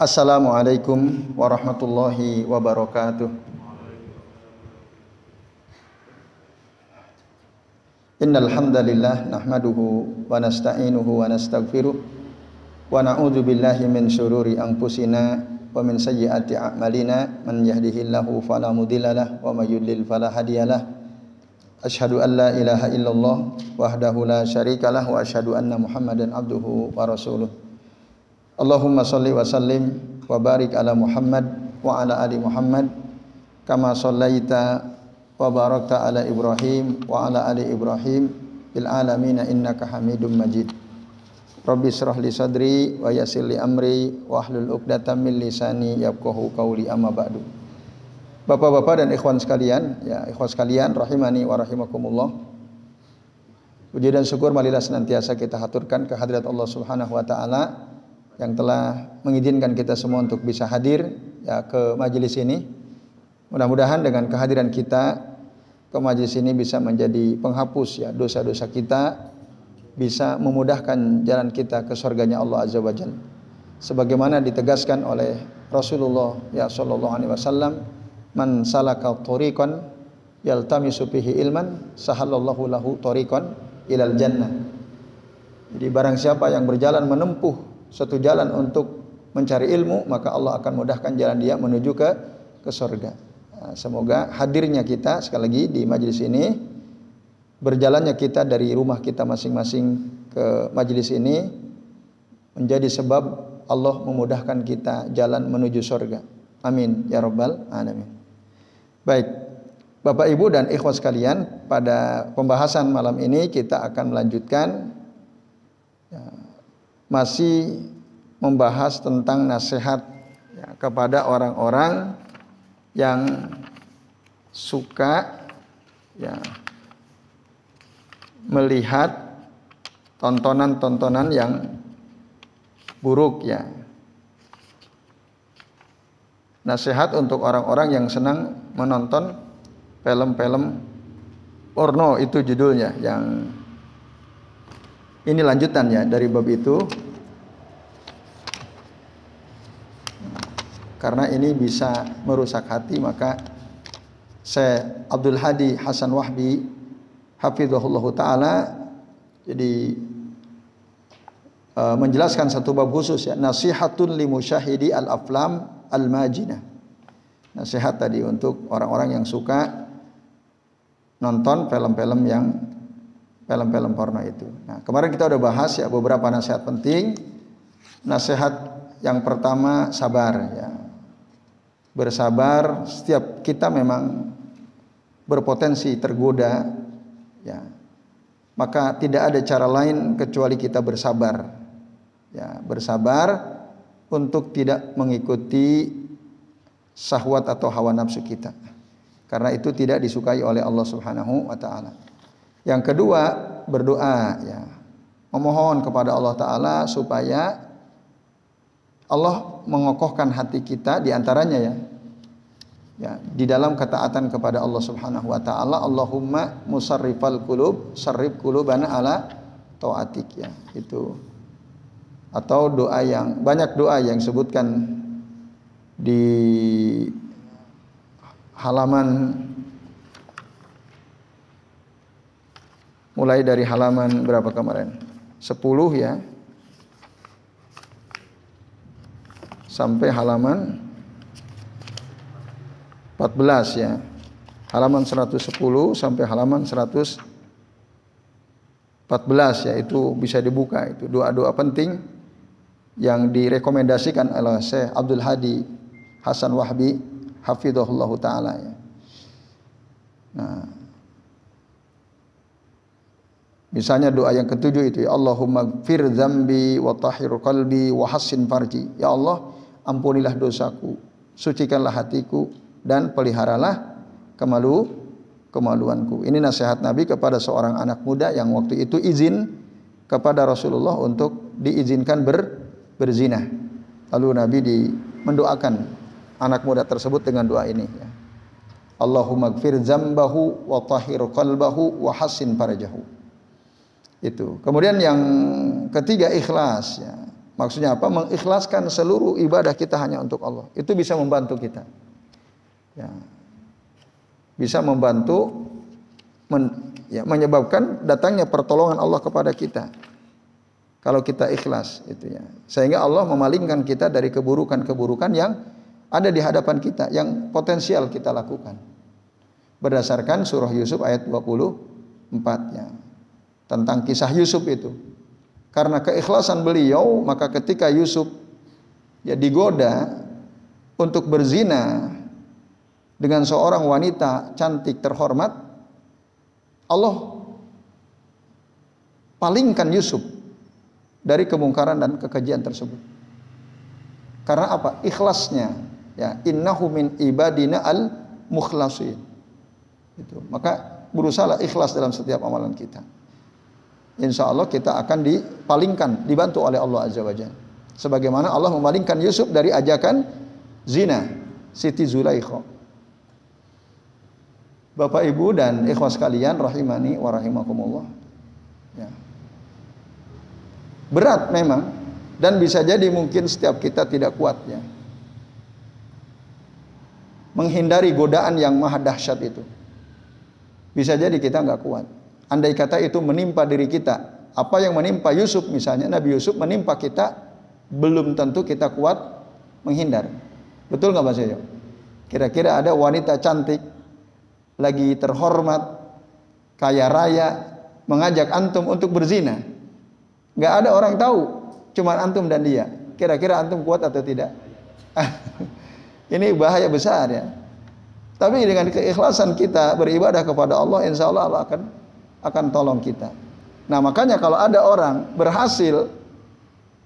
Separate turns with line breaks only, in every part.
Assalamualaikum warahmatullahi wabarakatuh. Innal hamdalillah nahmaduhu wa nasta'inuhu wa nastaghfiruh wa na'udzu billahi min syururi anfusina wa min sayyiati a'malina man yahdihillahu fala mudhillalah wa may yudlil fala hadiyalah. Ashhadu an la ilaha illallah wahdahu la syarikalah wa ashhadu anna Muhammadan abduhu wa rasuluh. Allahumma salli wa sallim wa barik ala Muhammad wa ala ali Muhammad kama sallaita wa barakta ala Ibrahim wa ala ali Ibrahim bil alamin innaka Hamidum Majid. Rabbi israh li sadri wa yassir li amri wa hlul 'uqdatam min lisani yafqahu qawli amma ba'du. Bapak-bapak dan ikhwan sekalian, ya ikhwan sekalian rahimani wa rahimakumullah. Puji dan syukur marilah senantiasa kita haturkan ke hadirat Allah Subhanahu wa taala yang telah mengizinkan kita semua untuk bisa hadir ya ke majelis ini. Mudah-mudahan dengan kehadiran kita ke majelis ini bisa menjadi penghapus ya dosa-dosa kita, bisa memudahkan jalan kita ke surganya Allah Azza wa Jalla. Sebagaimana ditegaskan oleh Rasulullah ya sallallahu alaihi wasallam, "Man salaka tariqan yaltamisu fihi ilman, sahalallahu lahu tariqan ilal jannah." Jadi barang siapa yang berjalan menempuh suatu jalan untuk mencari ilmu, maka Allah akan mudahkan jalan dia menuju ke ke surga. Nah, semoga hadirnya kita sekali lagi di majelis ini berjalannya kita dari rumah kita masing-masing ke majelis ini menjadi sebab Allah memudahkan kita jalan menuju surga. Amin ya rabbal alamin. Baik, Bapak Ibu dan ikhwas sekalian, pada pembahasan malam ini kita akan melanjutkan ya, masih membahas tentang nasihat kepada orang-orang yang suka ya melihat tontonan-tontonan yang buruk ya. Nasihat untuk orang-orang yang senang menonton film-film porno itu judulnya yang ini lanjutan ya dari bab itu. Karena ini bisa merusak hati maka saya Abdul Hadi Hasan Wahbi hafizahullah taala jadi uh, menjelaskan satu bab khusus ya nasihatun li musyahidi al aflam al majina nasihat tadi untuk orang-orang yang suka nonton film-film yang film-film porno itu. Nah, kemarin kita udah bahas ya beberapa nasihat penting. Nasihat yang pertama sabar ya. Bersabar, setiap kita memang berpotensi tergoda ya. Maka tidak ada cara lain kecuali kita bersabar. Ya, bersabar untuk tidak mengikuti syahwat atau hawa nafsu kita. Karena itu tidak disukai oleh Allah Subhanahu wa taala. Yang kedua, berdoa ya. Memohon kepada Allah taala supaya Allah mengokohkan hati kita di antaranya ya. Ya, di dalam ketaatan kepada Allah Subhanahu wa taala, Allahumma musarrifal qulub, sarrif qulubana ala taatik ya. Itu atau doa yang banyak doa yang sebutkan di halaman mulai dari halaman berapa kemarin? 10 ya. Sampai halaman 14 ya. Halaman 110 sampai halaman 114 ya itu bisa dibuka itu doa-doa penting yang direkomendasikan oleh Syekh Abdul Hadi Hasan Wahbi hafizahullah taala ya. Nah, Misalnya doa yang ketujuh itu ya Allahumma gfir dzambi wa tahhir qalbi wa hassin farji. Ya Allah, ampunilah dosaku, sucikanlah hatiku dan peliharalah kemalu kemaluanku. Ini nasihat Nabi kepada seorang anak muda yang waktu itu izin kepada Rasulullah untuk diizinkan ber, berzina. Lalu Nabi di, mendoakan anak muda tersebut dengan doa ini ya. Allahumma gfir dzambahu wa tahhir qalbahu wa hassin farjahu. Itu. Kemudian yang ketiga ikhlas ya. Maksudnya apa? Mengikhlaskan seluruh ibadah kita hanya untuk Allah. Itu bisa membantu kita. Ya. Bisa membantu men, ya, menyebabkan datangnya pertolongan Allah kepada kita. Kalau kita ikhlas itu ya. Sehingga Allah memalingkan kita dari keburukan-keburukan yang ada di hadapan kita yang potensial kita lakukan. Berdasarkan surah Yusuf ayat 24 ya. Tentang kisah Yusuf itu. Karena keikhlasan beliau, maka ketika Yusuf ya digoda untuk berzina dengan seorang wanita cantik terhormat, Allah palingkan Yusuf dari kemungkaran dan kekejian tersebut. Karena apa? Ikhlasnya. Ya, innahu min ibadina al mukhlasin. Itu. Maka berusaha ikhlas dalam setiap amalan kita insya Allah kita akan dipalingkan, dibantu oleh Allah Azza wa Jalla. Sebagaimana Allah memalingkan Yusuf dari ajakan zina, Siti Zulaikha. Bapak Ibu dan ikhwas sekalian rahimani wa rahimakumullah. Ya. Berat memang dan bisa jadi mungkin setiap kita tidak kuat ya. Menghindari godaan yang maha dahsyat itu. Bisa jadi kita nggak kuat. Andai kata itu menimpa diri kita, apa yang menimpa Yusuf misalnya, Nabi Yusuf menimpa kita, belum tentu kita kuat menghindar. Betul nggak Mas Yoyo? Kira-kira ada wanita cantik, lagi terhormat, kaya raya, mengajak antum untuk berzina. Nggak ada orang tahu, cuma antum dan dia. Kira-kira antum kuat atau tidak? Ini bahaya besar ya. Tapi dengan keikhlasan kita beribadah kepada Allah, insya Allah Allah akan akan tolong kita. Nah, makanya kalau ada orang berhasil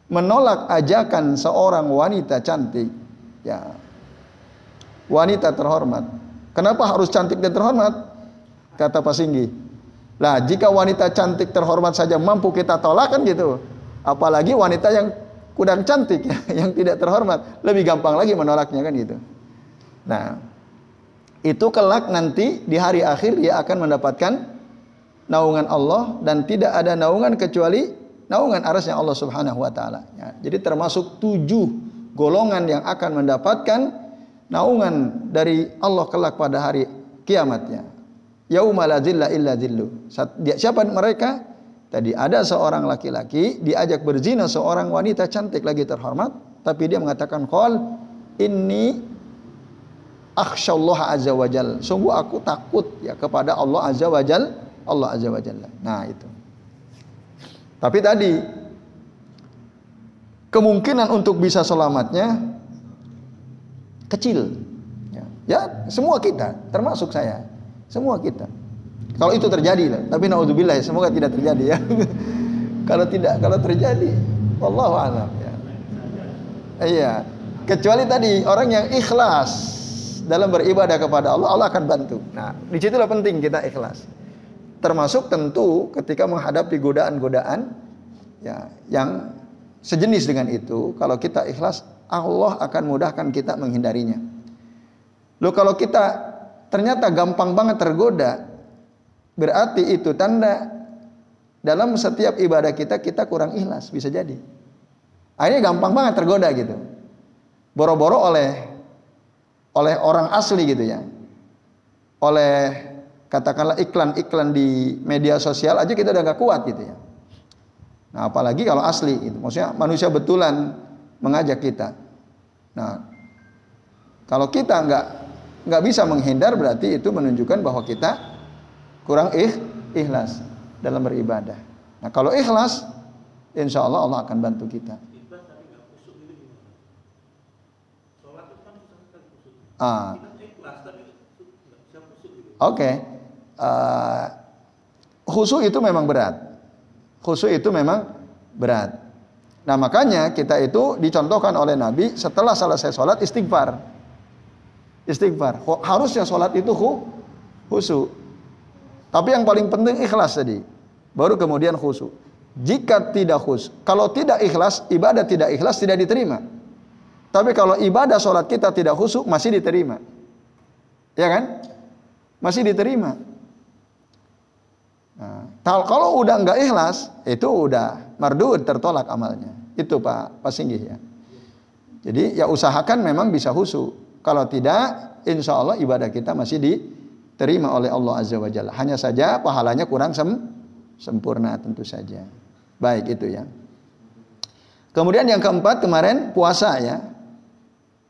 menolak ajakan seorang wanita cantik, ya wanita terhormat. Kenapa harus cantik dan terhormat? Kata Pak Singgi. Lah, jika wanita cantik terhormat saja mampu kita tolak kan gitu. Apalagi wanita yang kurang cantik yang tidak terhormat, lebih gampang lagi menolaknya kan gitu. Nah, itu kelak nanti di hari akhir dia akan mendapatkan naungan Allah dan tidak ada naungan kecuali naungan arasnya Allah Subhanahu wa taala. Ya, jadi termasuk tujuh golongan yang akan mendapatkan naungan dari Allah kelak pada hari kiamatnya. Yauma la zilla illa zillu. Siapa mereka? Tadi ada seorang laki-laki diajak berzina seorang wanita cantik lagi terhormat, tapi dia mengatakan qol inni akhsyallah azza wajal. Sungguh aku takut ya kepada Allah azza wajal Allah Azza wa Jalla. Nah, itu. Tapi tadi kemungkinan untuk bisa selamatnya kecil. Ya, ya semua kita, termasuk saya. Semua kita. Kalau itu terjadi lah, tapi naudzubillah semoga tidak terjadi ya. kalau tidak, kalau terjadi, wallahu a'lam ya. Iya. Kecuali tadi orang yang ikhlas dalam beribadah kepada Allah, Allah akan bantu. Nah, di situlah penting kita ikhlas. Termasuk tentu ketika menghadapi godaan-godaan ya yang sejenis dengan itu, kalau kita ikhlas, Allah akan mudahkan kita menghindarinya. Loh kalau kita ternyata gampang banget tergoda, berarti itu tanda dalam setiap ibadah kita kita kurang ikhlas, bisa jadi. Akhirnya gampang banget tergoda gitu. Boro-boro oleh oleh orang asli gitu ya. Oleh katakanlah iklan-iklan di media sosial aja kita udah nggak kuat gitu ya. Nah, apalagi kalau asli itu. Maksudnya manusia betulan mengajak kita. Nah, kalau kita nggak nggak bisa menghindar berarti itu menunjukkan bahwa kita kurang ih, ikhlas dalam beribadah. Nah, kalau ikhlas, insya Allah Allah akan bantu kita. Ah. Oke. Okay uh, khusyuk itu memang berat. Khusyuk itu memang berat. Nah makanya kita itu dicontohkan oleh Nabi setelah selesai sholat istighfar. Istighfar. Harusnya sholat itu khusyuk. Tapi yang paling penting ikhlas tadi. Baru kemudian khusyuk. Jika tidak khusyuk, kalau tidak ikhlas, ibadah tidak ikhlas tidak diterima. Tapi kalau ibadah sholat kita tidak khusyuk masih diterima. Ya kan? Masih diterima. Nah, kalau udah nggak ikhlas, itu udah mardud tertolak amalnya. Itu Pak Pak Singgih ya. Jadi ya usahakan memang bisa husu. Kalau tidak, insya Allah ibadah kita masih diterima oleh Allah Azza wa Jalla. Hanya saja pahalanya kurang sem sempurna tentu saja. Baik itu ya. Kemudian yang keempat kemarin puasa ya.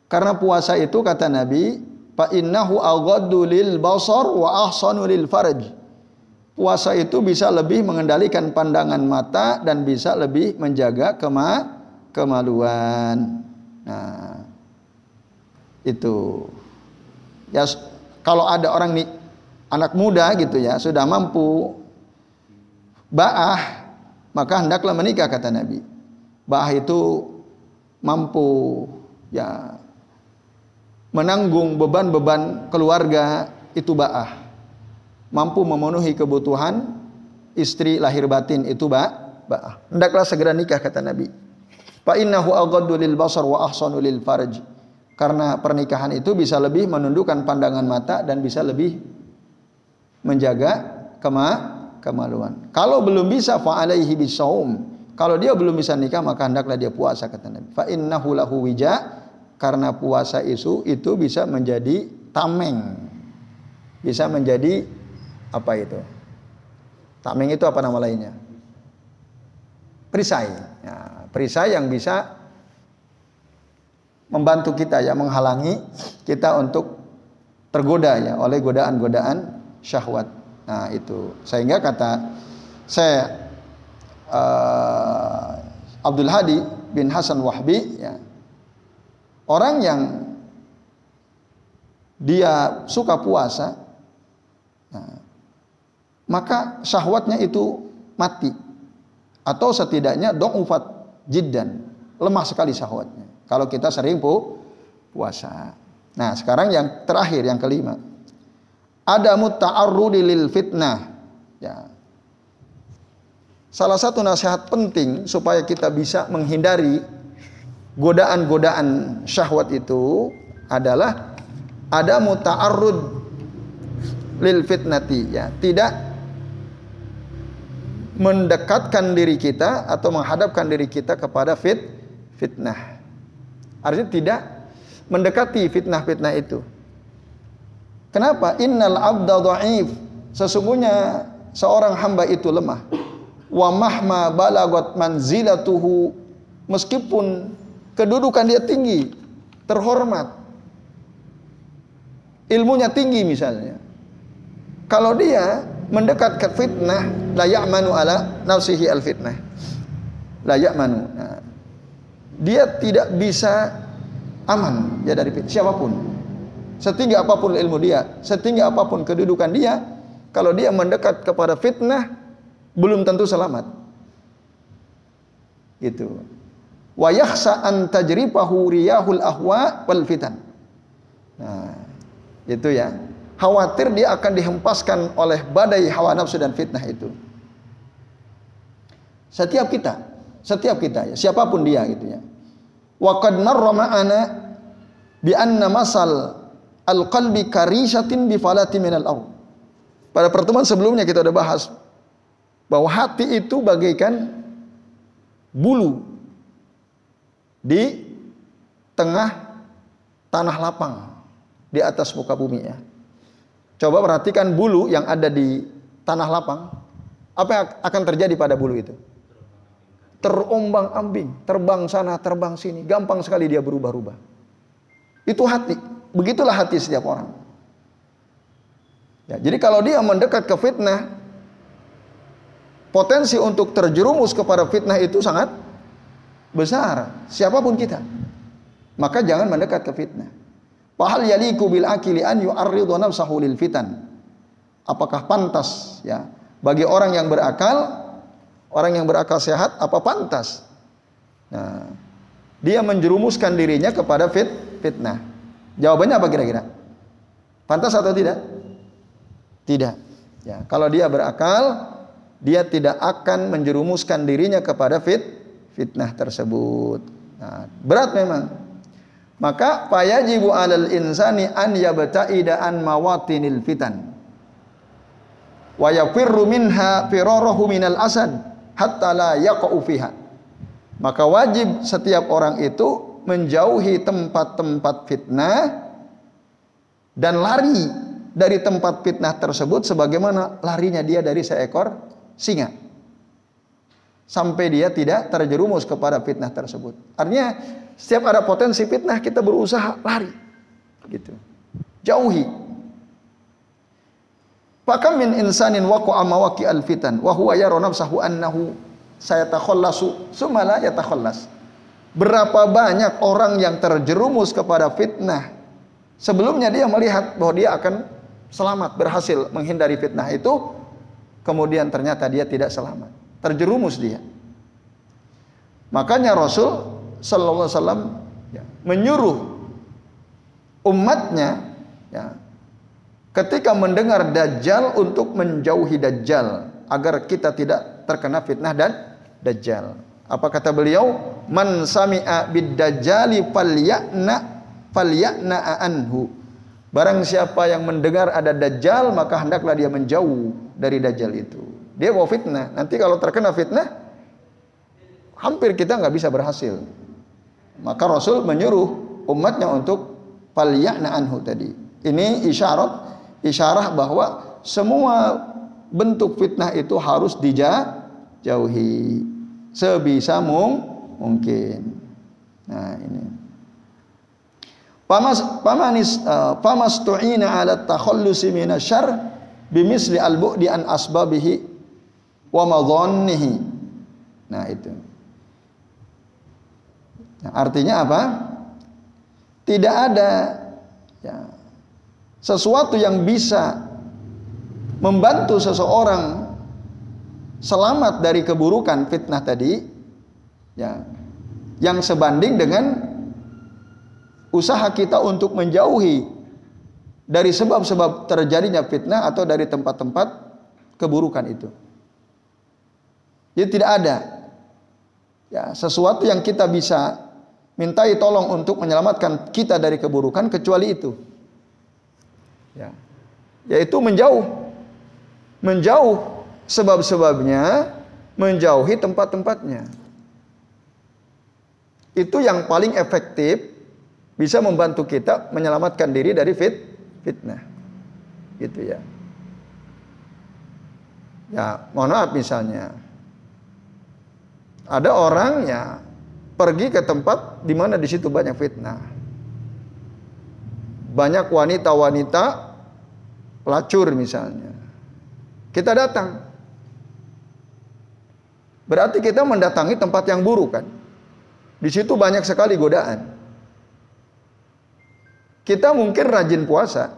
Karena puasa itu kata Nabi, fa innahu aghaddu lil basar wa ahsanu lil farj. Puasa itu bisa lebih mengendalikan pandangan mata dan bisa lebih menjaga kema kemaluan. Nah, itu. Ya kalau ada orang nih anak muda gitu ya, sudah mampu baah, maka hendaklah menikah kata Nabi. Baah itu mampu ya menanggung beban-beban keluarga itu ba'ah. Mampu memenuhi kebutuhan istri lahir batin itu ba ba'ah. Hendaklah segera nikah kata Nabi. Fa innahu aghaddu lil basar wa ahsanu lil farj. Karena pernikahan itu bisa lebih menundukkan pandangan mata dan bisa lebih menjaga kema kemaluan. Kalau belum bisa fa alaihi bisaum. Kalau dia belum bisa nikah maka hendaklah dia puasa kata Nabi. Fa innahu lahu wija karena puasa itu itu bisa menjadi tameng. Bisa menjadi apa itu? Tameng itu apa nama lainnya? Perisai. Ya, perisai yang bisa membantu kita ya menghalangi kita untuk tergoda ya oleh godaan-godaan syahwat. Nah, itu. Sehingga kata saya uh, Abdul Hadi bin Hasan Wahbi ya, Orang yang dia suka puasa, nah, maka syahwatnya itu mati. Atau setidaknya do'ufat jiddan, lemah sekali syahwatnya. Kalau kita sering pu puasa. Nah sekarang yang terakhir, yang kelima. Ada muta'arrudi lil fitnah. Ya. Salah satu nasihat penting supaya kita bisa menghindari godaan-godaan syahwat itu adalah ada muta'arrud lil fitnati ya tidak mendekatkan diri kita atau menghadapkan diri kita kepada fit fitnah. Artinya tidak mendekati fitnah-fitnah itu. Kenapa? Innal abda dhaif. Sesungguhnya seorang hamba itu lemah. Wa mahma balagat manzilatuhu. Meskipun kedudukan dia tinggi, terhormat. Ilmunya tinggi misalnya. Kalau dia mendekat ke fitnah, la ya'manu ala nafsihi al fitnah. La ya'manu. Nah, dia tidak bisa aman ya dari fitnah siapa pun. Setinggi apa pun ilmu dia, setinggi apa pun kedudukan dia, kalau dia mendekat kepada fitnah belum tentu selamat. Itu wa yakhsa an tajribahu riyahul ahwa wal fitan. Nah, itu ya. Khawatir dia akan dihempaskan oleh badai hawa nafsu dan fitnah itu. Setiap kita, setiap kita ya, siapa pun dia gitu ya. Wa qad marra ma'ana bi anna masal al-qalbi karishatin bi falati minal ardh. Pada pertemuan sebelumnya kita sudah bahas bahwa hati itu bagaikan bulu di tengah tanah lapang di atas muka bumi ya. Coba perhatikan bulu yang ada di tanah lapang. Apa yang akan terjadi pada bulu itu? Terombang-ambing, terbang sana, terbang sini, gampang sekali dia berubah-ubah. Itu hati. Begitulah hati setiap orang. Ya, jadi kalau dia mendekat ke fitnah, potensi untuk terjerumus kepada fitnah itu sangat besar siapa pun kita maka jangan mendekat ke fitnah Pahal yaliku bil akili an yu'arridu nafsahu lil fitan. Apakah pantas ya bagi orang yang berakal, orang yang berakal sehat apa pantas? Nah, dia menjerumuskan dirinya kepada fit fitnah. Jawabannya apa kira-kira? Pantas atau tidak? Tidak. Ya, kalau dia berakal, dia tidak akan menjerumuskan dirinya kepada fit fitnah tersebut. Nah, berat memang. Maka fayajibu alal insani an yabta'ida an mawatinil fitan. Wa yafirru minha firarahu minal asad hatta la yaqa'u fiha. Maka wajib setiap orang itu menjauhi tempat-tempat fitnah dan lari dari tempat fitnah tersebut sebagaimana larinya dia dari seekor singa. Sampai dia tidak terjerumus kepada fitnah tersebut. Artinya setiap ada potensi fitnah kita berusaha lari. Gitu. Jauhi. Pakam min insanin waqa'a mawaqi al-fitan wa huwa yara nafsahu annahu sayatakhallasu summa la yatakhallas. Berapa banyak orang yang terjerumus kepada fitnah sebelumnya dia melihat bahwa dia akan selamat, berhasil menghindari fitnah itu, kemudian ternyata dia tidak selamat, terjerumus dia. Makanya Rasul Sallallahu Alaihi Wasallam ya, menyuruh umatnya ya, ketika mendengar Dajjal untuk menjauhi Dajjal agar kita tidak terkena fitnah dan Dajjal. Apa kata beliau? Man sami'a bid Dajjali falyakna falyakna anhu. Barang siapa yang mendengar ada Dajjal maka hendaklah dia menjauh dari Dajjal itu. Dia mau fitnah. Nanti kalau terkena fitnah hampir kita nggak bisa berhasil. Maka Rasul menyuruh umatnya untuk falyakna anhu tadi. Ini isyarat isyarah bahwa semua bentuk fitnah itu harus dijauhi sebisa mungkin. Nah, ini. Pamas pamanis pamas tu'ina ala takhallusi minasyarr bimisli al-bu'di an asbabihi wa madhannihi. Nah, itu. Nah, artinya apa? Tidak ada ya, sesuatu yang bisa membantu seseorang selamat dari keburukan fitnah tadi ya yang sebanding dengan usaha kita untuk menjauhi dari sebab-sebab terjadinya fitnah atau dari tempat-tempat keburukan itu. Jadi tidak ada ya sesuatu yang kita bisa mintai tolong untuk menyelamatkan kita dari keburukan kecuali itu. Ya. Yaitu menjauh. Menjauh sebab-sebabnya, menjauhi tempat-tempatnya. Itu yang paling efektif bisa membantu kita menyelamatkan diri dari fit fitnah. Gitu ya. Ya, mohon maaf misalnya. Ada orang ya pergi ke tempat di mana di situ banyak fitnah. Banyak wanita-wanita pelacur misalnya. Kita datang. Berarti kita mendatangi tempat yang buruk kan. Di situ banyak sekali godaan. Kita mungkin rajin puasa.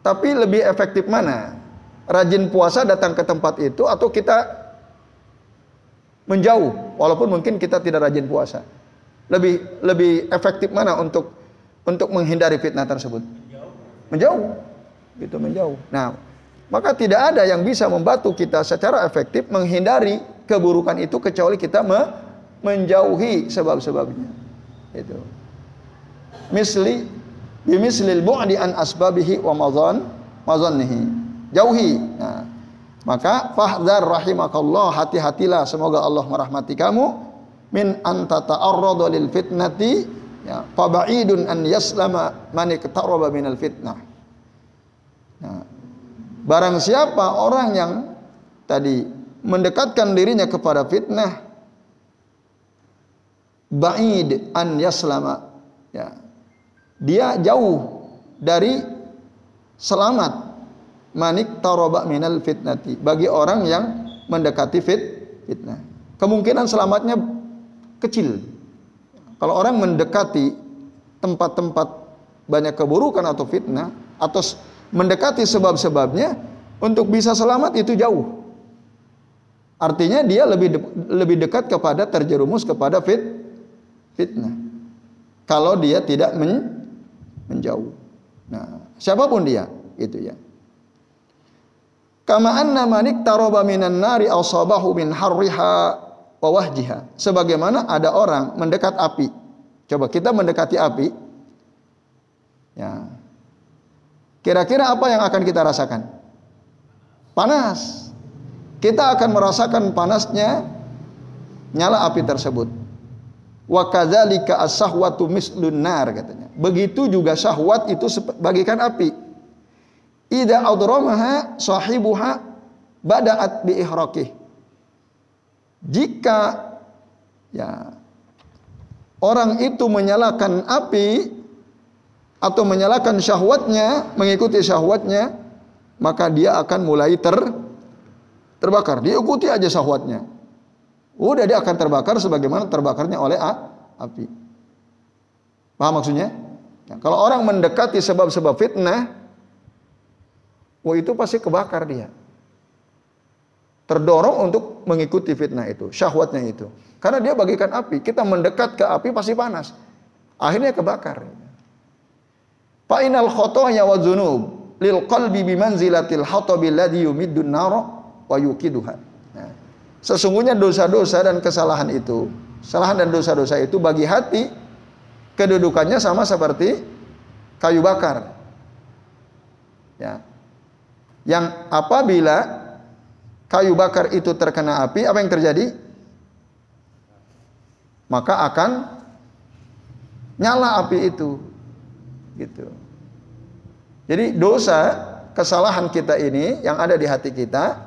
Tapi lebih efektif mana? Rajin puasa datang ke tempat itu atau kita menjauh walaupun mungkin kita tidak rajin puasa. Lebih lebih efektif mana untuk untuk menghindari fitnah tersebut? Menjauh. Gitu menjauh. Nah, maka tidak ada yang bisa membantu kita secara efektif menghindari keburukan itu kecuali kita me menjauhi sebab-sebabnya. Itu. Misli bimislil bu'di an asbabihi wa madhan madhannihi. Jauhi. Nah, maka fahdar rahimakallah hati-hatilah semoga Allah merahmati kamu min anta ta'arrada lil fitnati ya fabaidun an yaslama man iktaraba minal fitnah. Nah, barang siapa orang yang tadi mendekatkan dirinya kepada fitnah ba'id an yaslama ya dia jauh dari selamat manik taroba minal fitnati bagi orang yang mendekati fit fitnah. Kemungkinan selamatnya kecil. Kalau orang mendekati tempat-tempat banyak keburukan atau fitnah atau mendekati sebab-sebabnya untuk bisa selamat itu jauh. Artinya dia lebih de lebih dekat kepada terjerumus kepada fit fitnah. Kalau dia tidak men menjauh. Nah, siapa pun dia, itu ya. Kama anna manik taroba minan nari asabahu min harriha wa wahjiha. Sebagaimana ada orang mendekat api. Coba kita mendekati api. Ya. Kira-kira apa yang akan kita rasakan? Panas. Kita akan merasakan panasnya nyala api tersebut. Wa kadzalika as-sahwatu mislun nar katanya. Begitu juga syahwat itu bagikan api. Ida adramaha sahibuha bada'at bi ihraqih. Jika ya orang itu menyalakan api atau menyalakan syahwatnya, mengikuti syahwatnya, maka dia akan mulai ter terbakar. Diikuti aja syahwatnya. Udah dia akan terbakar sebagaimana terbakarnya oleh api. Paham maksudnya? Ya, kalau orang mendekati sebab-sebab fitnah, wah itu pasti kebakar dia. Terdorong untuk mengikuti fitnah itu, syahwatnya itu. Karena dia bagikan api, kita mendekat ke api pasti panas. Akhirnya kebakar. Fa'inal khotohnya wa dzunub lil qalbi bimanzilatil hatabil ladzi yumiddun nara wa yuqiduha. Sesungguhnya dosa-dosa dan kesalahan itu, kesalahan dan dosa-dosa itu bagi hati kedudukannya sama seperti kayu bakar. Ya. Yang apabila kayu bakar itu terkena api, apa yang terjadi? Maka akan nyala api itu. Gitu. Jadi dosa, kesalahan kita ini yang ada di hati kita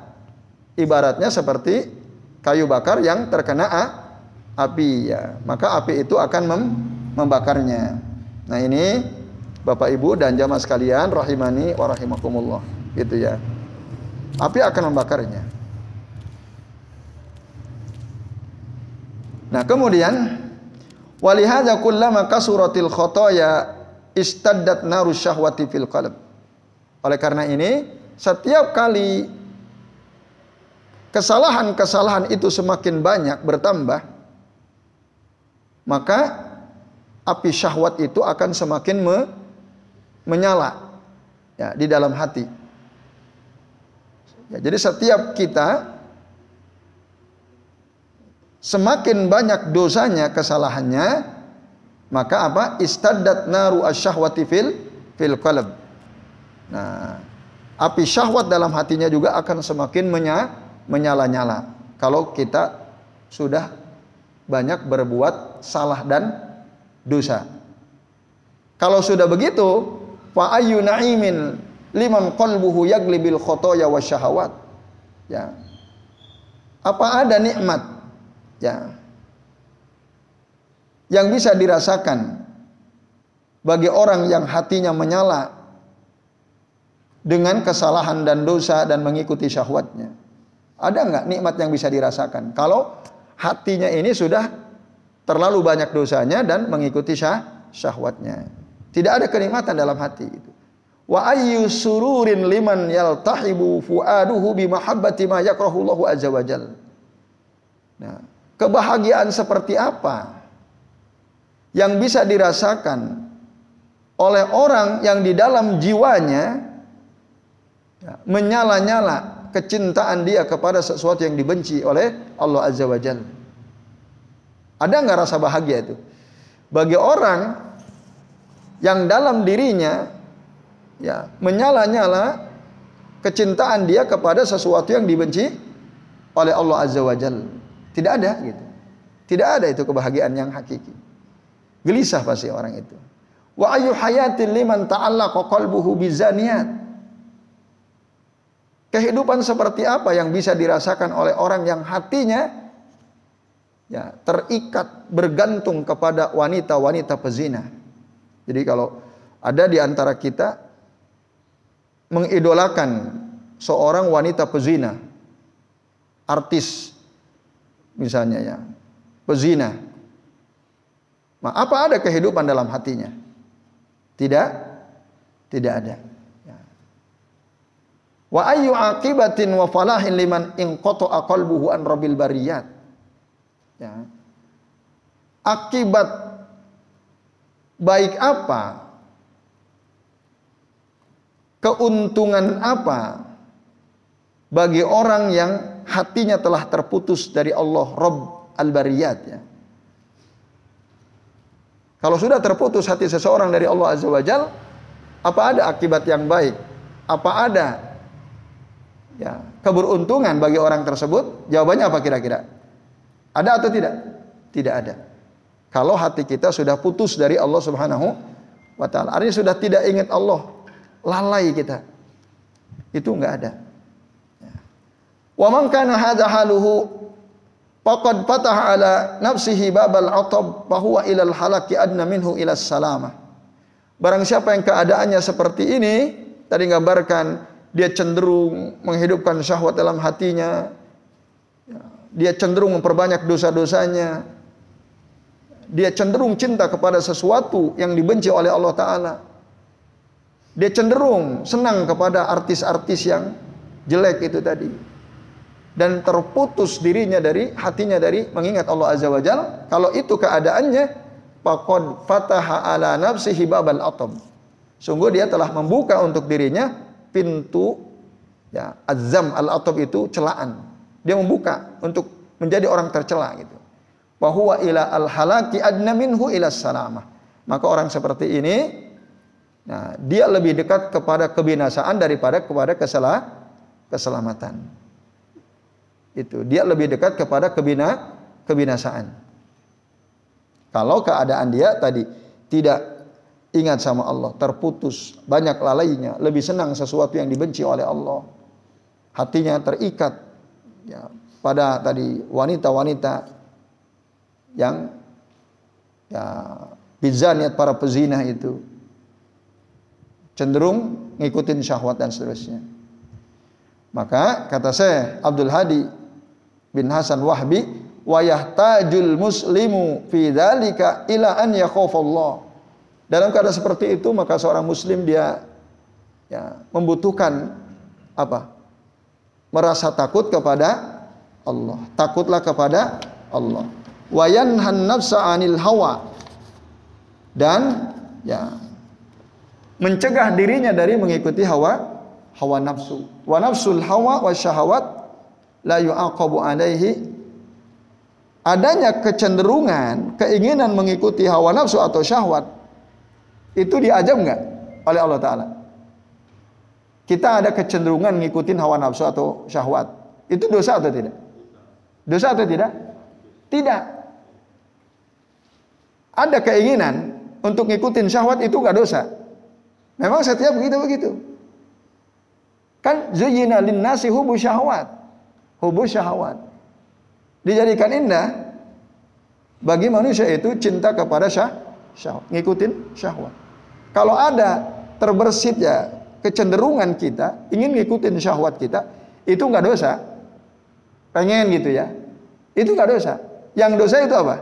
ibaratnya seperti kayu bakar yang terkena api ya maka api itu akan mem membakarnya nah ini Bapak Ibu dan jamaah sekalian rahimani wa rahimakumullah gitu ya api akan membakarnya nah kemudian walihada kullama kasuratil khotoya istaddat naru syahwati fil qalb oleh karena ini setiap kali kesalahan-kesalahan itu semakin banyak bertambah, maka api syahwat itu akan semakin me, menyala ya, di dalam hati. Ya, jadi setiap kita semakin banyak dosanya, kesalahannya, maka apa? Istaddat naru asyahwati fil fil qalb. Nah, api syahwat dalam hatinya juga akan semakin menyala menyala-nyala kalau kita sudah banyak berbuat salah dan dosa. Kalau sudah begitu, fa ayyu na'imin liman qalbuhu yaglibil khotoya syahawat. Ya. Apa ada nikmat ya yang bisa dirasakan bagi orang yang hatinya menyala dengan kesalahan dan dosa dan mengikuti syahwatnya. Ada nggak nikmat yang bisa dirasakan? Kalau hatinya ini sudah terlalu banyak dosanya dan mengikuti syah, syahwatnya. Tidak ada kenikmatan dalam hati itu. Wa ayyu sururin liman yaltahibu fuaduhu bi mahabbati ma yakrahu Allah azza wajal. Nah, kebahagiaan seperti apa yang bisa dirasakan oleh orang yang di dalam jiwanya ya, menyala-nyala kecintaan dia kepada sesuatu yang dibenci oleh Allah Azza wa Jalla. Ada nggak rasa bahagia itu? Bagi orang yang dalam dirinya ya menyala-nyala kecintaan dia kepada sesuatu yang dibenci oleh Allah Azza wa Jalla. Tidak ada gitu. Tidak ada itu kebahagiaan yang hakiki. Gelisah pasti orang itu. Wa ayu hayatin liman ta'allaqa qalbuhu bizaniyat. Kehidupan seperti apa yang bisa dirasakan oleh orang yang hatinya ya terikat bergantung kepada wanita-wanita pezina. Jadi kalau ada di antara kita mengidolakan seorang wanita pezina, artis misalnya ya, pezina. Nah, apa ada kehidupan dalam hatinya? Tidak, tidak ada. Wa ayyu aqibatin wa falahin liman inqata'a qalbuhu an rabbil bariyat. Ya. Akibat baik apa? Keuntungan apa bagi orang yang hatinya telah terputus dari Allah Rabb al-Bariyat ya. Kalau sudah terputus hati seseorang dari Allah Azza wa Jal, apa ada akibat yang baik? Apa ada ya, keberuntungan bagi orang tersebut? Jawabannya apa kira-kira? Ada atau tidak? Tidak ada. Kalau hati kita sudah putus dari Allah Subhanahu wa taala, artinya sudah tidak ingat Allah, lalai kita. Itu enggak ada. Wa man kana hadha haluhu faqad fataha ala nafsihi babal atab fa huwa ila al halaki adna minhu ila salamah. Barang siapa yang keadaannya seperti ini, tadi gambarkan dia cenderung menghidupkan syahwat dalam hatinya, ya, dia cenderung memperbanyak dosa-dosanya, dia cenderung cinta kepada sesuatu yang dibenci oleh Allah Ta'ala. Dia cenderung senang kepada artis-artis yang jelek itu tadi. Dan terputus dirinya dari hatinya dari mengingat Allah Azza wa Jal. Kalau itu keadaannya, faqad fataha ala nafsihi babal atom. Sungguh dia telah membuka untuk dirinya pintu ya azam al atom itu celaan. Dia membuka untuk menjadi orang tercela gitu bahwa ila al halaki adna minhu ila salamah. Maka orang seperti ini nah, dia lebih dekat kepada kebinasaan daripada kepada keselamatan. Itu dia lebih dekat kepada kebina kebinasaan. Kalau keadaan dia tadi tidak ingat sama Allah, terputus, banyak lalainya, lebih senang sesuatu yang dibenci oleh Allah. Hatinya terikat ya, pada tadi wanita-wanita yang ya niat para pezina itu cenderung ngikutin syahwat dan seterusnya. Maka kata saya Abdul Hadi bin Hasan Wahbi wa yahtajul muslimu fi dzalika ila an yakhafallah. Dalam keadaan seperti itu maka seorang muslim dia ya membutuhkan apa? Merasa takut kepada Allah. Takutlah kepada Allah wa yanhan nafsa 'anil hawa dan ya mencegah dirinya dari mengikuti hawa hawa nafsu. Wa nafsul hawa wa syahawat la yu'aqabu alaihi adanya kecenderungan, keinginan mengikuti hawa nafsu atau syahwat itu diajam enggak oleh Allah taala? Kita ada kecenderungan ngikutin hawa nafsu atau syahwat. Itu dosa atau tidak? Dosa atau tidak? Tidak. Ada keinginan untuk ngikutin syahwat itu gak dosa. Memang setiap begitu begitu. Kan zuyyina nasi hubu syahwat. Hubu syahwat. Dijadikan indah bagi manusia itu cinta kepada syah, syahwat, ngikutin syahwat. Kalau ada terbersit ya kecenderungan kita ingin ngikutin syahwat kita, itu nggak dosa. Pengen gitu ya. Itu nggak dosa. Yang dosa itu apa?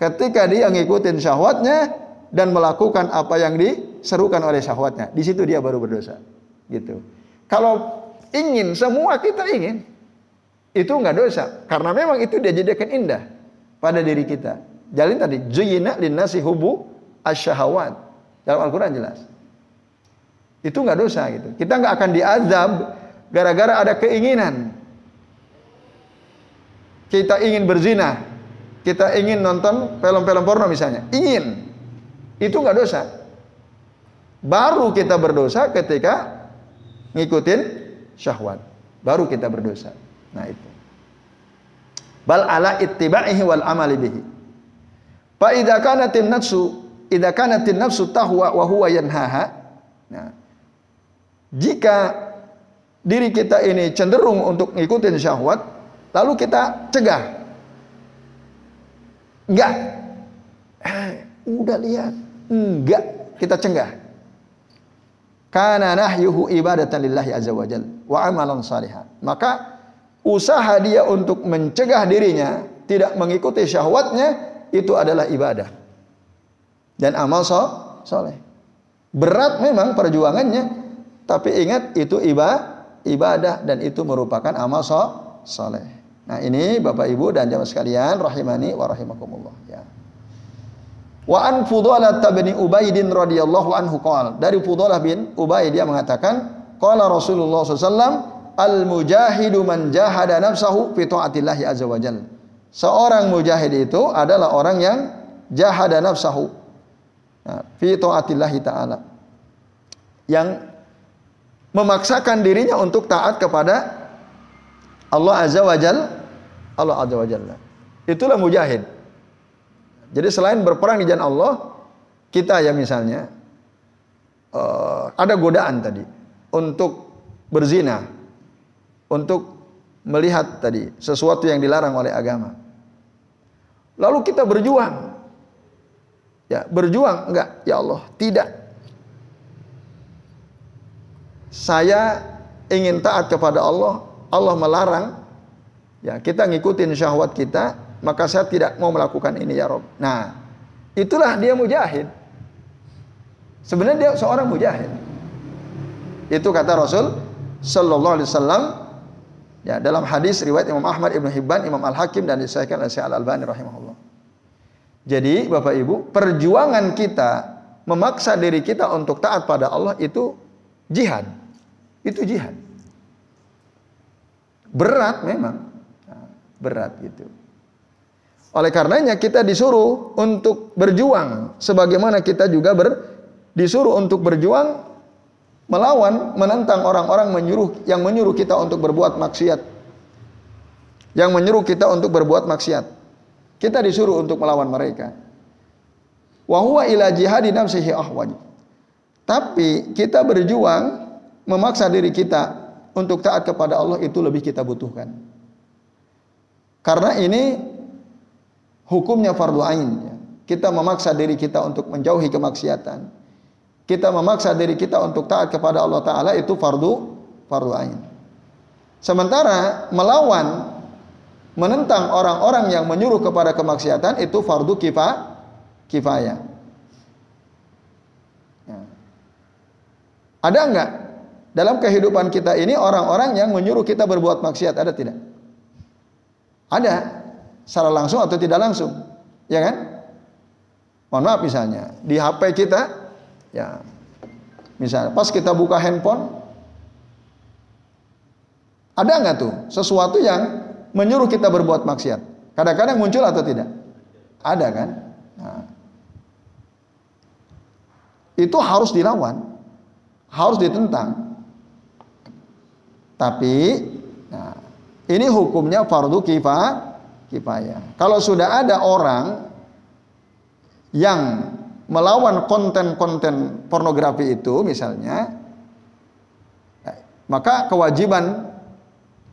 Ketika dia ngikutin syahwatnya dan melakukan apa yang diserukan oleh syahwatnya, di situ dia baru berdosa. Gitu. Kalau ingin semua kita ingin, itu nggak dosa karena memang itu dia jadikan indah pada diri kita. Jalin tadi zuyina linnasi hubu asyahawat. Dalam Al-Qur'an jelas. Itu nggak dosa gitu. Kita nggak akan diazab gara-gara ada keinginan kita ingin berzina, kita ingin nonton film-film porno misalnya, ingin, itu nggak dosa. Baru kita berdosa ketika ngikutin syahwat. Baru kita berdosa. Nah itu. Bal ala ittiba'ihi wal amali bihi. Fa idza kanatin nafsu idza kanatin nafsu tahwa wa huwa yanhaha. Nah, jika diri kita ini cenderung untuk ngikutin syahwat, Lalu kita cegah. Enggak. Eh, udah lihat. Enggak. Kita cegah. Karena nahyuhu ibadatan lillahi azza wa jal. Wa amalan salihan. Maka usaha dia untuk mencegah dirinya tidak mengikuti syahwatnya itu adalah ibadah. Dan amal so, soleh. Berat memang perjuangannya. Tapi ingat itu ibadah, ibadah dan itu merupakan amal so, soleh. Nah ini Bapak Ibu dan jamaah sekalian rahimani wa rahimakumullah ya. Wa an Fudalah bin Ubaidin radhiyallahu anhu qol. Dari Fudalah bin Ubaid dia mengatakan qala Rasulullah SAW al mujahidu man jahada nafsahu fi taatillah azza wajal. Seorang mujahid itu adalah orang yang jahada nafsahu nah, fi taatillah taala. Yang memaksakan dirinya untuk taat kepada Allah Azza wa Jal Allah Azza wa Jalla Itulah mujahid. Jadi selain berperang di jalan Allah, kita ya misalnya uh, ada godaan tadi untuk berzina, untuk melihat tadi sesuatu yang dilarang oleh agama. Lalu kita berjuang. Ya, berjuang enggak? Ya Allah, tidak. Saya ingin taat kepada Allah, Allah melarang. Ya, kita ngikutin syahwat kita, maka saya tidak mau melakukan ini ya Rob. Nah, itulah dia mujahid. Sebenarnya dia seorang mujahid. Itu kata Rasul sallallahu alaihi wasallam ya dalam hadis riwayat Imam Ahmad Ibnu Hibban, Imam Al-Hakim dan disahkan oleh Syekh Al-Albani rahimahullah. Jadi Bapak Ibu, perjuangan kita memaksa diri kita untuk taat pada Allah itu jihad. Itu jihad. Berat memang. Nah, berat gitu. Oleh karenanya kita disuruh untuk berjuang sebagaimana kita juga ber, disuruh untuk berjuang melawan menentang orang-orang menyuruh yang menyuruh kita untuk berbuat maksiat. Yang menyuruh kita untuk berbuat maksiat. Kita disuruh untuk melawan mereka. Wa huwa ila jihadi nafsihi ahwaj. Tapi kita berjuang memaksa diri kita untuk taat kepada Allah itu lebih kita butuhkan. Karena ini hukumnya fardu ain. Kita memaksa diri kita untuk menjauhi kemaksiatan. Kita memaksa diri kita untuk taat kepada Allah Ta'ala itu fardu fardu ain. Sementara melawan menentang orang-orang yang menyuruh kepada kemaksiatan itu fardu kifa, kifayah. Ya. Ada enggak dalam kehidupan kita ini orang-orang yang menyuruh kita berbuat maksiat ada tidak? Ada secara langsung atau tidak langsung. Ya kan? Mohon maaf misalnya, di HP kita ya misalnya pas kita buka handphone ada nggak tuh sesuatu yang menyuruh kita berbuat maksiat? Kadang-kadang muncul atau tidak? Ada kan? Nah. Itu harus dilawan, harus ditentang. Tapi nah, ini hukumnya fardu kifah kifayah. Kalau sudah ada orang yang melawan konten-konten pornografi itu misalnya, maka kewajiban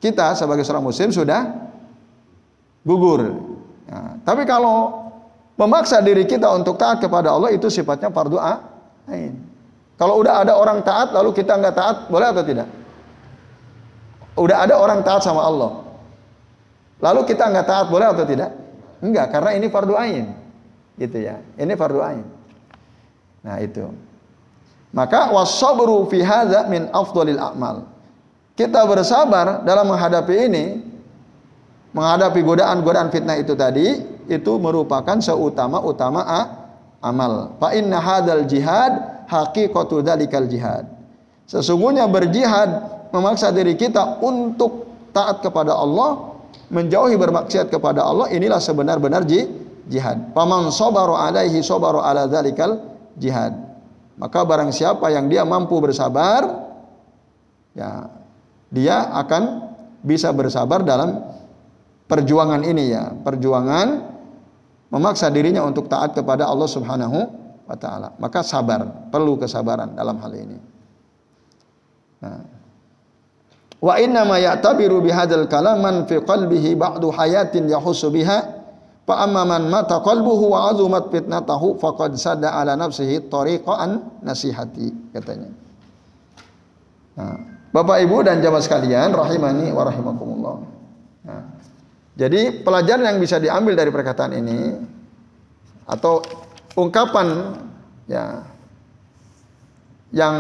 kita sebagai seorang muslim sudah gugur. Ya, tapi kalau memaksa diri kita untuk taat kepada Allah itu sifatnya fardu ain. Kalau udah ada orang taat lalu kita nggak taat, boleh atau tidak? Udah ada orang taat sama Allah. Lalu kita nggak taat boleh atau tidak? Enggak, karena ini fardu ain. Gitu ya. Ini fardu ain. Nah, itu. Maka wasabru fi hadza min afdalil a'mal. Kita bersabar dalam menghadapi ini, menghadapi godaan-godaan fitnah itu tadi, itu merupakan seutama-utama amal. Fa inna hadzal jihad haqiqatu dzalikal jihad. Sesungguhnya berjihad memaksa diri kita untuk taat kepada Allah menjauhi bermaksiat kepada Allah inilah sebenar-benar jihad. Paman sabaru alaihi sabaru ala dzalikal jihad. Maka barang siapa yang dia mampu bersabar ya dia akan bisa bersabar dalam perjuangan ini ya, perjuangan memaksa dirinya untuk taat kepada Allah Subhanahu wa taala. Maka sabar, perlu kesabaran dalam hal ini. Nah, Wa inna ma ya'tabiru bihadzal kalam man fi qalbihi ba'du hayatin yahussu biha fa amma man mata qalbuhu wa azumat fitnatahu faqad sadda ala nafsihi tariqan nasihati katanya. Nah, Bapak Ibu dan jamaah sekalian rahimani wa rahimakumullah. Nah, jadi pelajaran yang bisa diambil dari perkataan ini atau ungkapan ya yang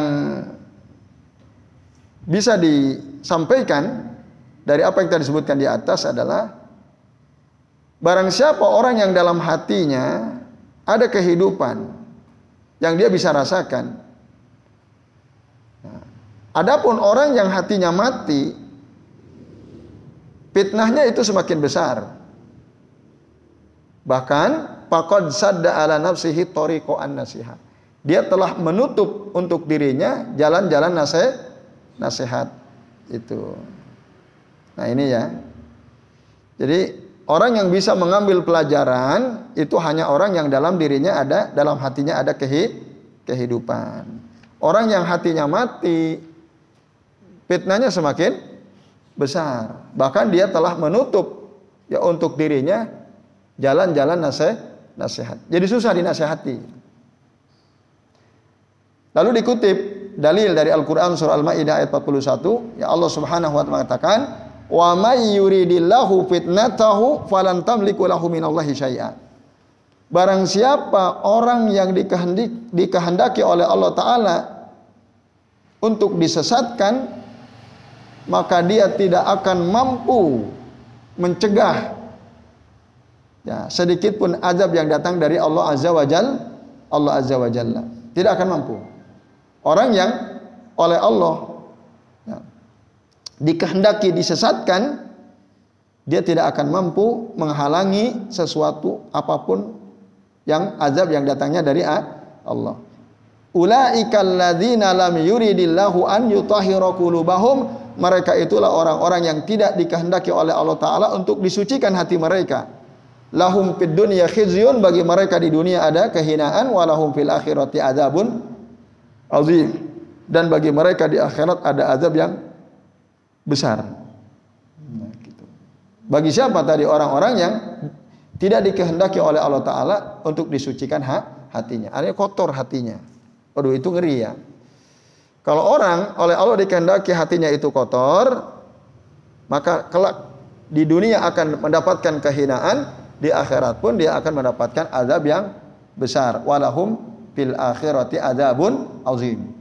bisa disampaikan dari apa yang tadi disebutkan di atas adalah barang siapa orang yang dalam hatinya ada kehidupan yang dia bisa rasakan. Nah, adapun orang yang hatinya mati, fitnahnya itu semakin besar. Bahkan faqad sadda ala nafsihi tariqo an nasihat. Dia telah menutup untuk dirinya jalan-jalan nasihat nasihat itu. Nah ini ya. Jadi Orang yang bisa mengambil pelajaran itu hanya orang yang dalam dirinya ada, dalam hatinya ada kehidupan. Orang yang hatinya mati, fitnahnya semakin besar. Bahkan dia telah menutup ya untuk dirinya jalan-jalan nasihat. Jadi susah dinasehati. Lalu dikutip dalil dari Al-Qur'an surah Al-Maidah ayat 41, ya Allah Subhanahu wa taala mengatakan, Wa may yuridillahu fitnatahu falan tamliku lahu minallahi syai'a. Barang siapa orang yang dikehendaki, oleh Allah taala untuk disesatkan maka dia tidak akan mampu mencegah ya sedikit pun azab yang datang dari Allah azza wajal Allah azza wajalla tidak akan mampu orang yang oleh Allah dikehendaki disesatkan, dia tidak akan mampu menghalangi sesuatu apa pun yang azab yang datangnya dari Allah. Ulaikal ladzina lam yuridillahu an qulubahum. Mereka itulah orang-orang yang tidak dikehendaki oleh Allah taala untuk disucikan hati mereka. Lahum fid dunya khizyun bagi mereka di dunia ada kehinaan walahum fil akhirati adzabun azim. Dan bagi mereka di akhirat ada azab yang besar. Nah, gitu. Bagi siapa tadi orang-orang yang tidak dikehendaki oleh Allah Taala untuk disucikan hatinya, artinya kotor hatinya. Waduh itu ngeri ya. Kalau orang oleh Allah dikehendaki hatinya itu kotor, maka kelak di dunia akan mendapatkan kehinaan, di akhirat pun dia akan mendapatkan azab yang besar. Walahum fil akhirati azabun azim.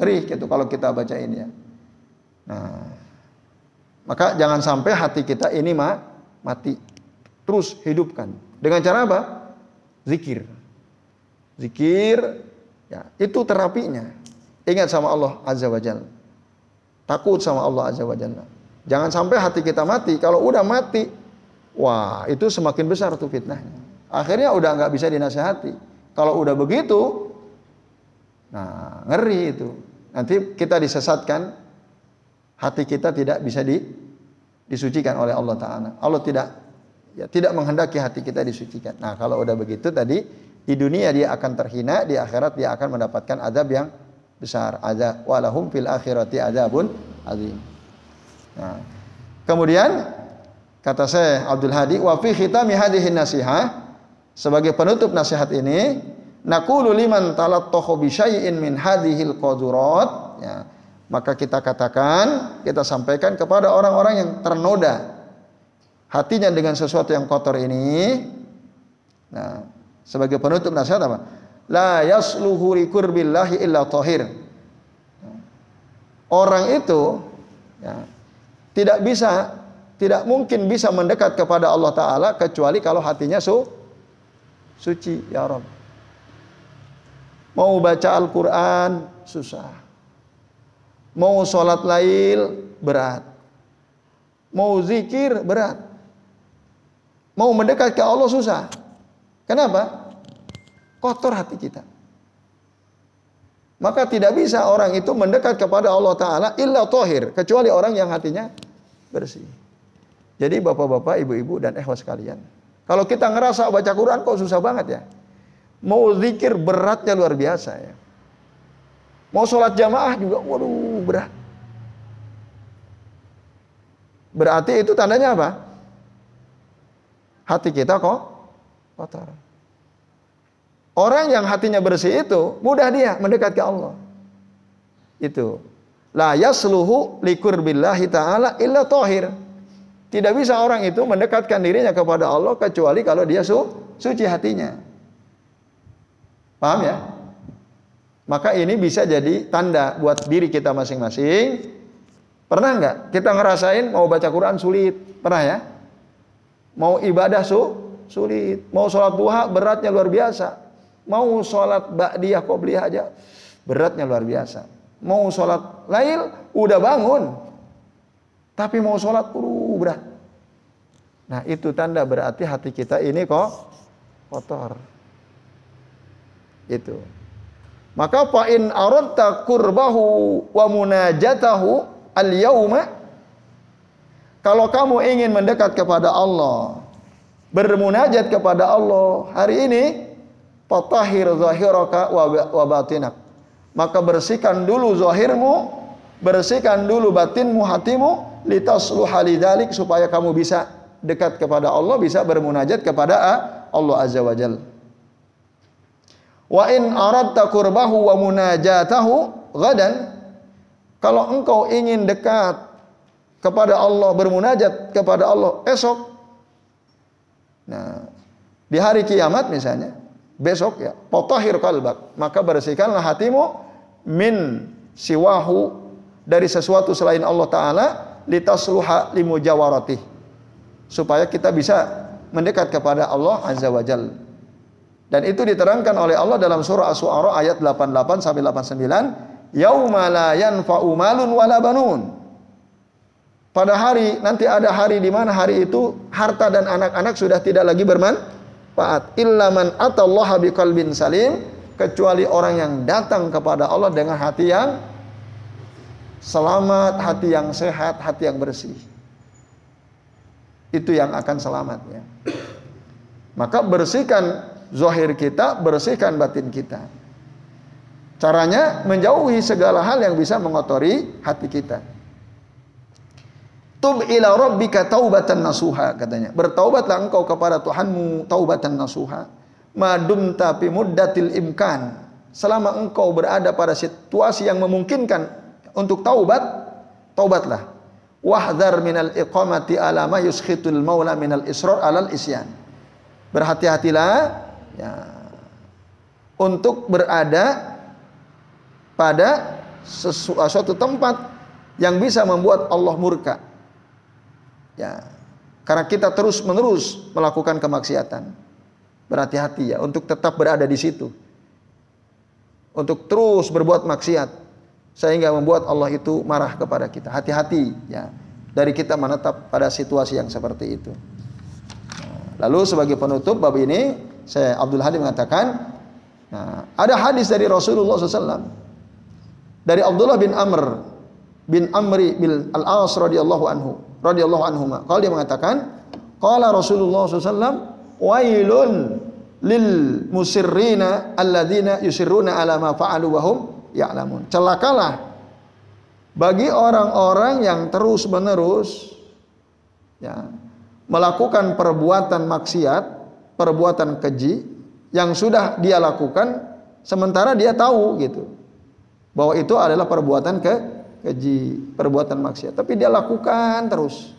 Ngeri gitu kalau kita baca ini ya. Nah, maka jangan sampai hati kita ini ma mati. Terus hidupkan. Dengan cara apa? Zikir. Zikir, ya, itu terapinya. Ingat sama Allah Azza wa Jalla. Takut sama Allah Azza wa Jalla. Jangan sampai hati kita mati. Kalau udah mati, wah itu semakin besar tuh fitnahnya. Akhirnya udah nggak bisa dinasehati. Kalau udah begitu, nah ngeri itu. Nanti kita disesatkan, hati kita tidak bisa di, disucikan oleh Allah Taala. Allah tidak ya tidak menghendaki hati kita disucikan. Nah kalau udah begitu tadi di dunia dia akan terhina, di akhirat dia akan mendapatkan azab yang besar. Azab walahum fil akhirati azabun azim. Nah, kemudian kata saya Abdul Hadi wa fi khitami hadhihi nasihah sebagai penutup nasihat ini naqulu liman talattahu bi syai'in min hadhil qadurat ya maka kita katakan, kita sampaikan kepada orang-orang yang ternoda hatinya dengan sesuatu yang kotor ini. Nah, sebagai penutup nasihat apa? La yasluhu likurbillahi illa tahir. Orang itu ya, tidak bisa, tidak mungkin bisa mendekat kepada Allah Ta'ala kecuali kalau hatinya su, suci, ya Rabb. Mau baca Al-Quran, susah Mau sholat lail berat. Mau zikir berat. Mau mendekat ke Allah susah. Kenapa? Kotor hati kita. Maka tidak bisa orang itu mendekat kepada Allah Ta'ala illa tohir. Kecuali orang yang hatinya bersih. Jadi bapak-bapak, ibu-ibu dan ikhwas sekalian. Kalau kita ngerasa baca Quran kok susah banget ya. Mau zikir beratnya luar biasa ya. Mau sholat jamaah juga, waduh berat. Berarti itu tandanya apa? Hati kita kok kotor. Orang yang hatinya bersih itu mudah dia mendekat ke Allah. Itu. La yasluhu likur billahi ta'ala illa tohir. Tidak bisa orang itu mendekatkan dirinya kepada Allah kecuali kalau dia su suci hatinya. Paham ya? Maka ini bisa jadi tanda buat diri kita masing-masing. Pernah nggak kita ngerasain mau baca Quran sulit? Pernah ya? Mau ibadah su sulit. Mau sholat duha beratnya luar biasa. Mau sholat ba'diyah qobliyah aja beratnya luar biasa. Mau sholat lail udah bangun. Tapi mau sholat uh, berat. Nah itu tanda berarti hati kita ini kok kotor. Itu. Maka fa in aradta qurbahu wa munajatahu al-yauma Kalau kamu ingin mendekat kepada Allah, bermunajat kepada Allah hari ini, fatahir zahiraka wa batinak. Maka bersihkan dulu zahirmu, bersihkan dulu batinmu, hatimu, litasluha lidalik supaya kamu bisa dekat kepada Allah, bisa bermunajat kepada Allah Azza wa Jalla. Wa in aradta qurbahu wa munajatahu gadan kalau engkau ingin dekat kepada Allah, bermunajat kepada Allah esok. Nah, di hari kiamat misalnya, besok ya, potahir kalbak, maka bersihkanlah hatimu min siwahu dari sesuatu selain Allah Ta'ala litasluha limujawarati supaya kita bisa mendekat kepada Allah Azza wa Jal dan itu diterangkan oleh Allah dalam surah As-Su'ara ayat 88 sampai 89 yauma la yanfa'u malun wala banun pada hari nanti ada hari di mana hari itu harta dan anak-anak sudah tidak lagi bermanfaat. Illa man atallaha biqalbin salim kecuali orang yang datang kepada Allah dengan hati yang selamat, hati yang sehat, hati yang bersih. Itu yang akan selamat ya. Maka bersihkan zahir kita, bersihkan batin kita. Caranya menjauhi segala hal yang bisa mengotori hati kita. Tub ila rabbika taubatan nasuha katanya. Bertaubatlah engkau kepada Tuhanmu taubatan nasuha. Madum tapi muddatil imkan. Selama engkau berada pada situasi yang memungkinkan untuk taubat, taubatlah. Wahdar minal iqamati ala ma yuskhitul maula minal israr alal isyan. Berhati-hatilah ya, untuk berada pada sesuatu tempat yang bisa membuat Allah murka Ya. Karena kita terus-menerus melakukan kemaksiatan. Berhati-hati ya untuk tetap berada di situ. Untuk terus berbuat maksiat sehingga membuat Allah itu marah kepada kita. Hati-hati ya dari kita menetap pada situasi yang seperti itu. Lalu sebagai penutup bab ini saya Abdul Hadi mengatakan nah, ada hadis dari Rasulullah SAW dari Abdullah bin Amr bin Amri bin Al-As radhiyallahu anhu radhiyallahu anhuma. Kalau dia mengatakan, qala Rasulullah SAW, wailun lil musirrina alladzina yusirruna ala ma fa'alu wa hum ya'lamun. Celakalah bagi orang-orang yang terus-menerus ya, melakukan perbuatan maksiat, perbuatan keji yang sudah dia lakukan sementara dia tahu gitu bahwa itu adalah perbuatan ke keji, perbuatan maksiat, tapi dia lakukan terus.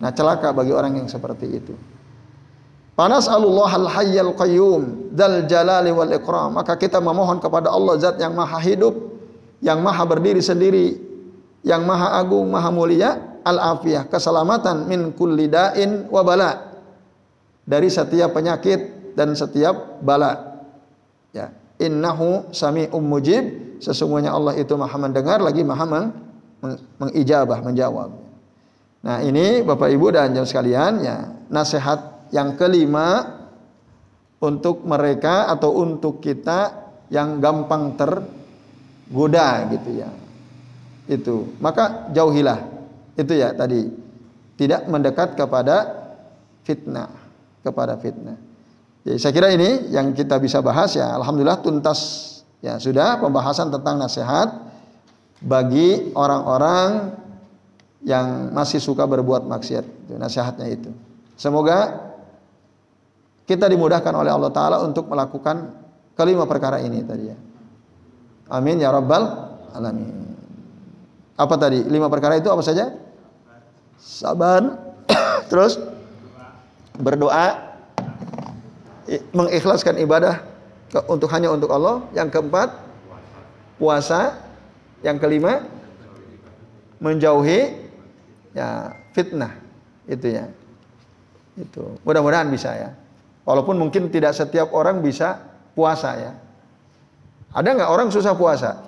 Nah, celaka bagi orang yang seperti itu. Panas Allah al-hayyal qayyum dal jalali wal ikram. Maka kita memohon kepada Allah zat yang maha hidup, yang maha berdiri sendiri, yang maha agung, maha mulia, al-afiyah, keselamatan min kulli da'in wa bala. Dari setiap penyakit dan setiap bala. Ya. Innahu sami'um mujib sesungguhnya Allah itu maha mendengar lagi maha meng, mengijabah, menjawab. Nah ini Bapak Ibu dan jam sekalian ya nasihat yang kelima untuk mereka atau untuk kita yang gampang tergoda gitu ya. Itu. Maka jauhilah. Itu ya tadi. Tidak mendekat kepada fitnah, kepada fitnah. Jadi saya kira ini yang kita bisa bahas ya. Alhamdulillah tuntas Ya, sudah pembahasan tentang nasihat bagi orang-orang yang masih suka berbuat maksiat. Itu nasihatnya itu. Semoga kita dimudahkan oleh Allah taala untuk melakukan kelima perkara ini tadi ya. Amin ya rabbal alamin. Apa tadi? Lima perkara itu apa saja? Sabar, terus berdoa, mengikhlaskan ibadah untuk hanya untuk Allah. Yang keempat, puasa. Yang kelima, menjauhi ya fitnah. Itu ya. Itu. Mudah-mudahan bisa ya. Walaupun mungkin tidak setiap orang bisa puasa ya. Ada nggak orang susah puasa?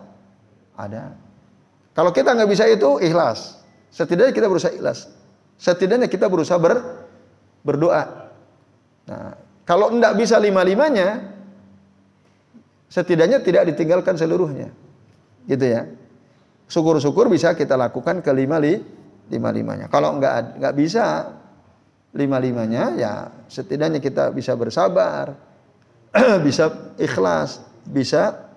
Ada. Kalau kita nggak bisa itu ikhlas. Setidaknya kita berusaha ikhlas. Setidaknya kita berusaha ber, berdoa. Nah, kalau enggak bisa lima-limanya, setidaknya tidak ditinggalkan seluruhnya. Gitu ya. Syukur-syukur bisa kita lakukan kelima li, lima-limanya. Kalau nggak nggak bisa lima-limanya ya setidaknya kita bisa bersabar, bisa ikhlas, bisa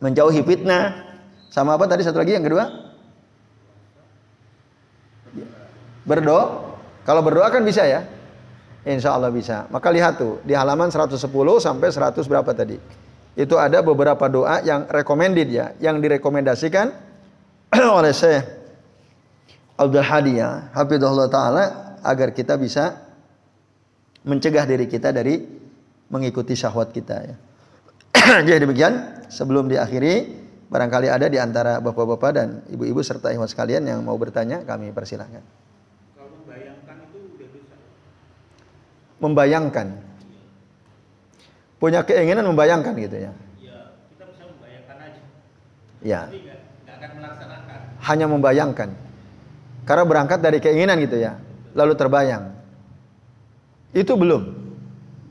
menjauhi fitnah. Sama apa tadi satu lagi yang kedua? Berdoa. Kalau berdoa kan bisa ya. Insya Allah bisa. Maka lihat tuh di halaman 110 sampai 100 berapa tadi? Itu ada beberapa doa yang recommended ya, yang direkomendasikan oleh Syekh Abdul Hadi ya, Hafizahullah Ta'ala agar kita bisa mencegah diri kita dari mengikuti syahwat kita ya. Jadi demikian, sebelum diakhiri, barangkali ada di antara bapak-bapak dan ibu-ibu serta ikhwan sekalian yang mau bertanya, kami persilahkan. Kalau membayangkan itu udah bisa. Membayangkan. Punya keinginan membayangkan gitu ya. Iya, kita bisa membayangkan aja. Ya. Tapi gak akan melaksanakan. Hanya membayangkan. Karena berangkat dari keinginan gitu ya. Lalu terbayang. Itu belum.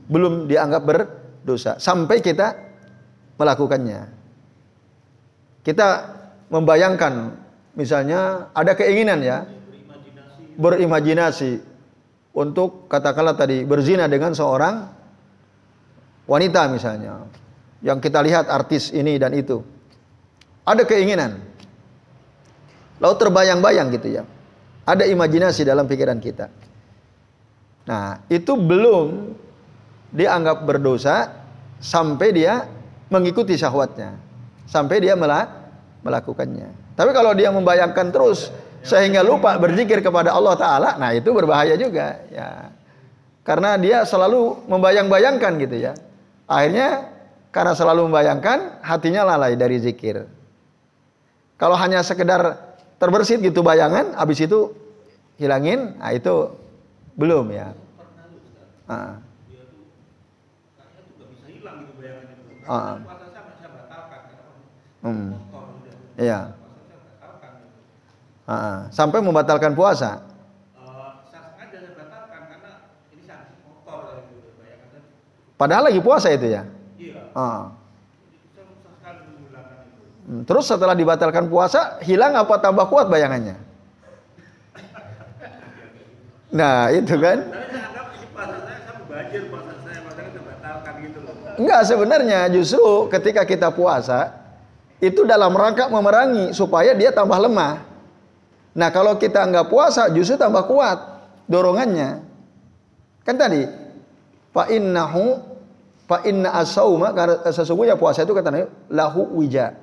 Belum dianggap berdosa. Sampai kita melakukannya. Kita membayangkan misalnya ada keinginan ya. Berimajinasi. Untuk katakanlah tadi berzina dengan seorang wanita misalnya. Yang kita lihat artis ini dan itu. Ada keinginan. Lalu terbayang-bayang gitu ya. Ada imajinasi dalam pikiran kita. Nah, itu belum dianggap berdosa sampai dia mengikuti syahwatnya. Sampai dia melakukannya. Tapi kalau dia membayangkan terus sehingga lupa berzikir kepada Allah Ta'ala, nah itu berbahaya juga. Ya. Karena dia selalu membayang-bayangkan gitu ya. Akhirnya karena selalu membayangkan, hatinya lalai dari zikir. Kalau hanya sekedar terbersit gitu bayangan, habis itu hilangin, nah itu belum ya. Ah. Ah. Hmm. Iya. Ah. Sampai membatalkan puasa. Padahal lagi puasa itu ya. Iya. Hmm, terus setelah dibatalkan puasa, hilang apa tambah kuat bayangannya? Nah, itu kan. Enggak sebenarnya justru ketika kita puasa itu dalam rangka memerangi supaya dia tambah lemah. Nah kalau kita enggak puasa justru tambah kuat dorongannya. Kan tadi fa innahu fa inna as-sauma karena sesungguhnya puasa itu kata lahu wija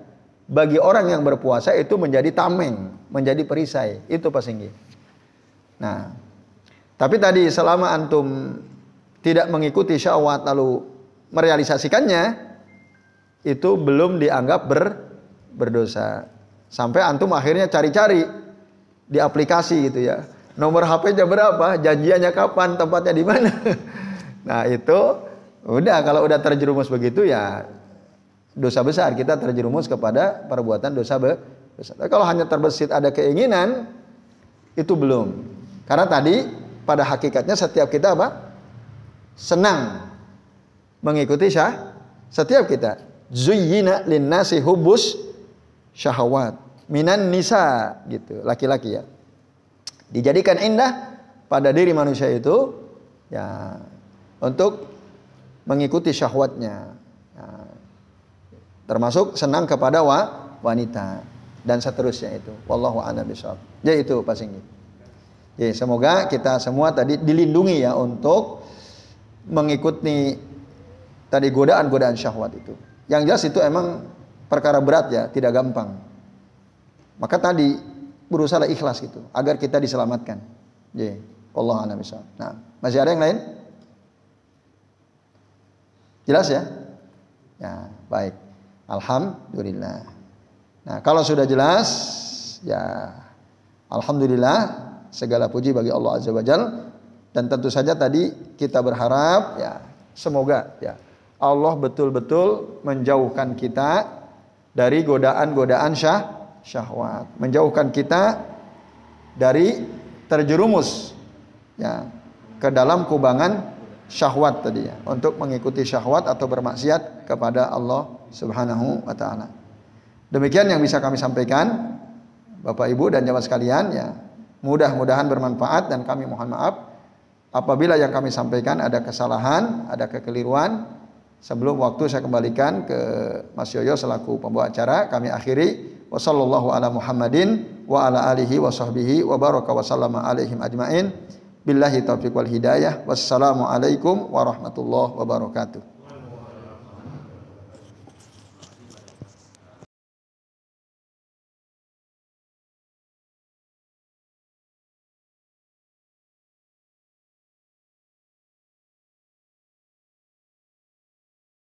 bagi orang yang berpuasa itu menjadi tameng, menjadi perisai. Itu Pak Singgi. Nah, tapi tadi selama antum tidak mengikuti syahwat lalu merealisasikannya itu belum dianggap ber, berdosa. Sampai antum akhirnya cari-cari di aplikasi gitu ya. Nomor HP-nya berapa, janjiannya kapan, tempatnya di mana. nah, itu udah kalau udah terjerumus begitu ya dosa besar kita terjerumus kepada perbuatan dosa besar. Tapi kalau hanya terbesit ada keinginan itu belum. Karena tadi pada hakikatnya setiap kita apa? Senang mengikuti syah setiap kita. Zuyyina linnasi hubus syahwat minan nisa gitu, laki-laki ya. Dijadikan indah pada diri manusia itu ya untuk mengikuti syahwatnya. Termasuk senang kepada wa, wanita dan seterusnya itu. Wallahu a'lam bishawab. Jadi itu Pak Singgi jadi semoga kita semua tadi dilindungi ya untuk mengikuti tadi godaan-godaan syahwat itu. Yang jelas itu emang perkara berat ya tidak gampang maka tadi berusaha ikhlas gitu agar kita diselamatkan. Jadi Allah nah masih ada yang lain? Jelas ya? Ya baik. Alhamdulillah. Nah, kalau sudah jelas, ya alhamdulillah segala puji bagi Allah Azza wa Jal. Dan tentu saja tadi kita berharap ya semoga ya Allah betul-betul menjauhkan kita dari godaan-godaan syah syahwat, menjauhkan kita dari terjerumus ya ke dalam kubangan syahwat tadi ya untuk mengikuti syahwat atau bermaksiat kepada Allah Subhanahu wa taala. Demikian yang bisa kami sampaikan. Bapak Ibu dan jamaah sekalian ya. Mudah-mudahan bermanfaat dan kami mohon maaf apabila yang kami sampaikan ada kesalahan, ada kekeliruan. Sebelum waktu saya kembalikan ke Mas Yoyo selaku pembawa acara, kami akhiri wasallallahu ala Muhammadin wa ala alihi wa sahbihi wa baraka wa sallama alaihim ajmain. Billahi taufiq wal hidayah. Wassalamualaikum warahmatullahi wabarakatuh.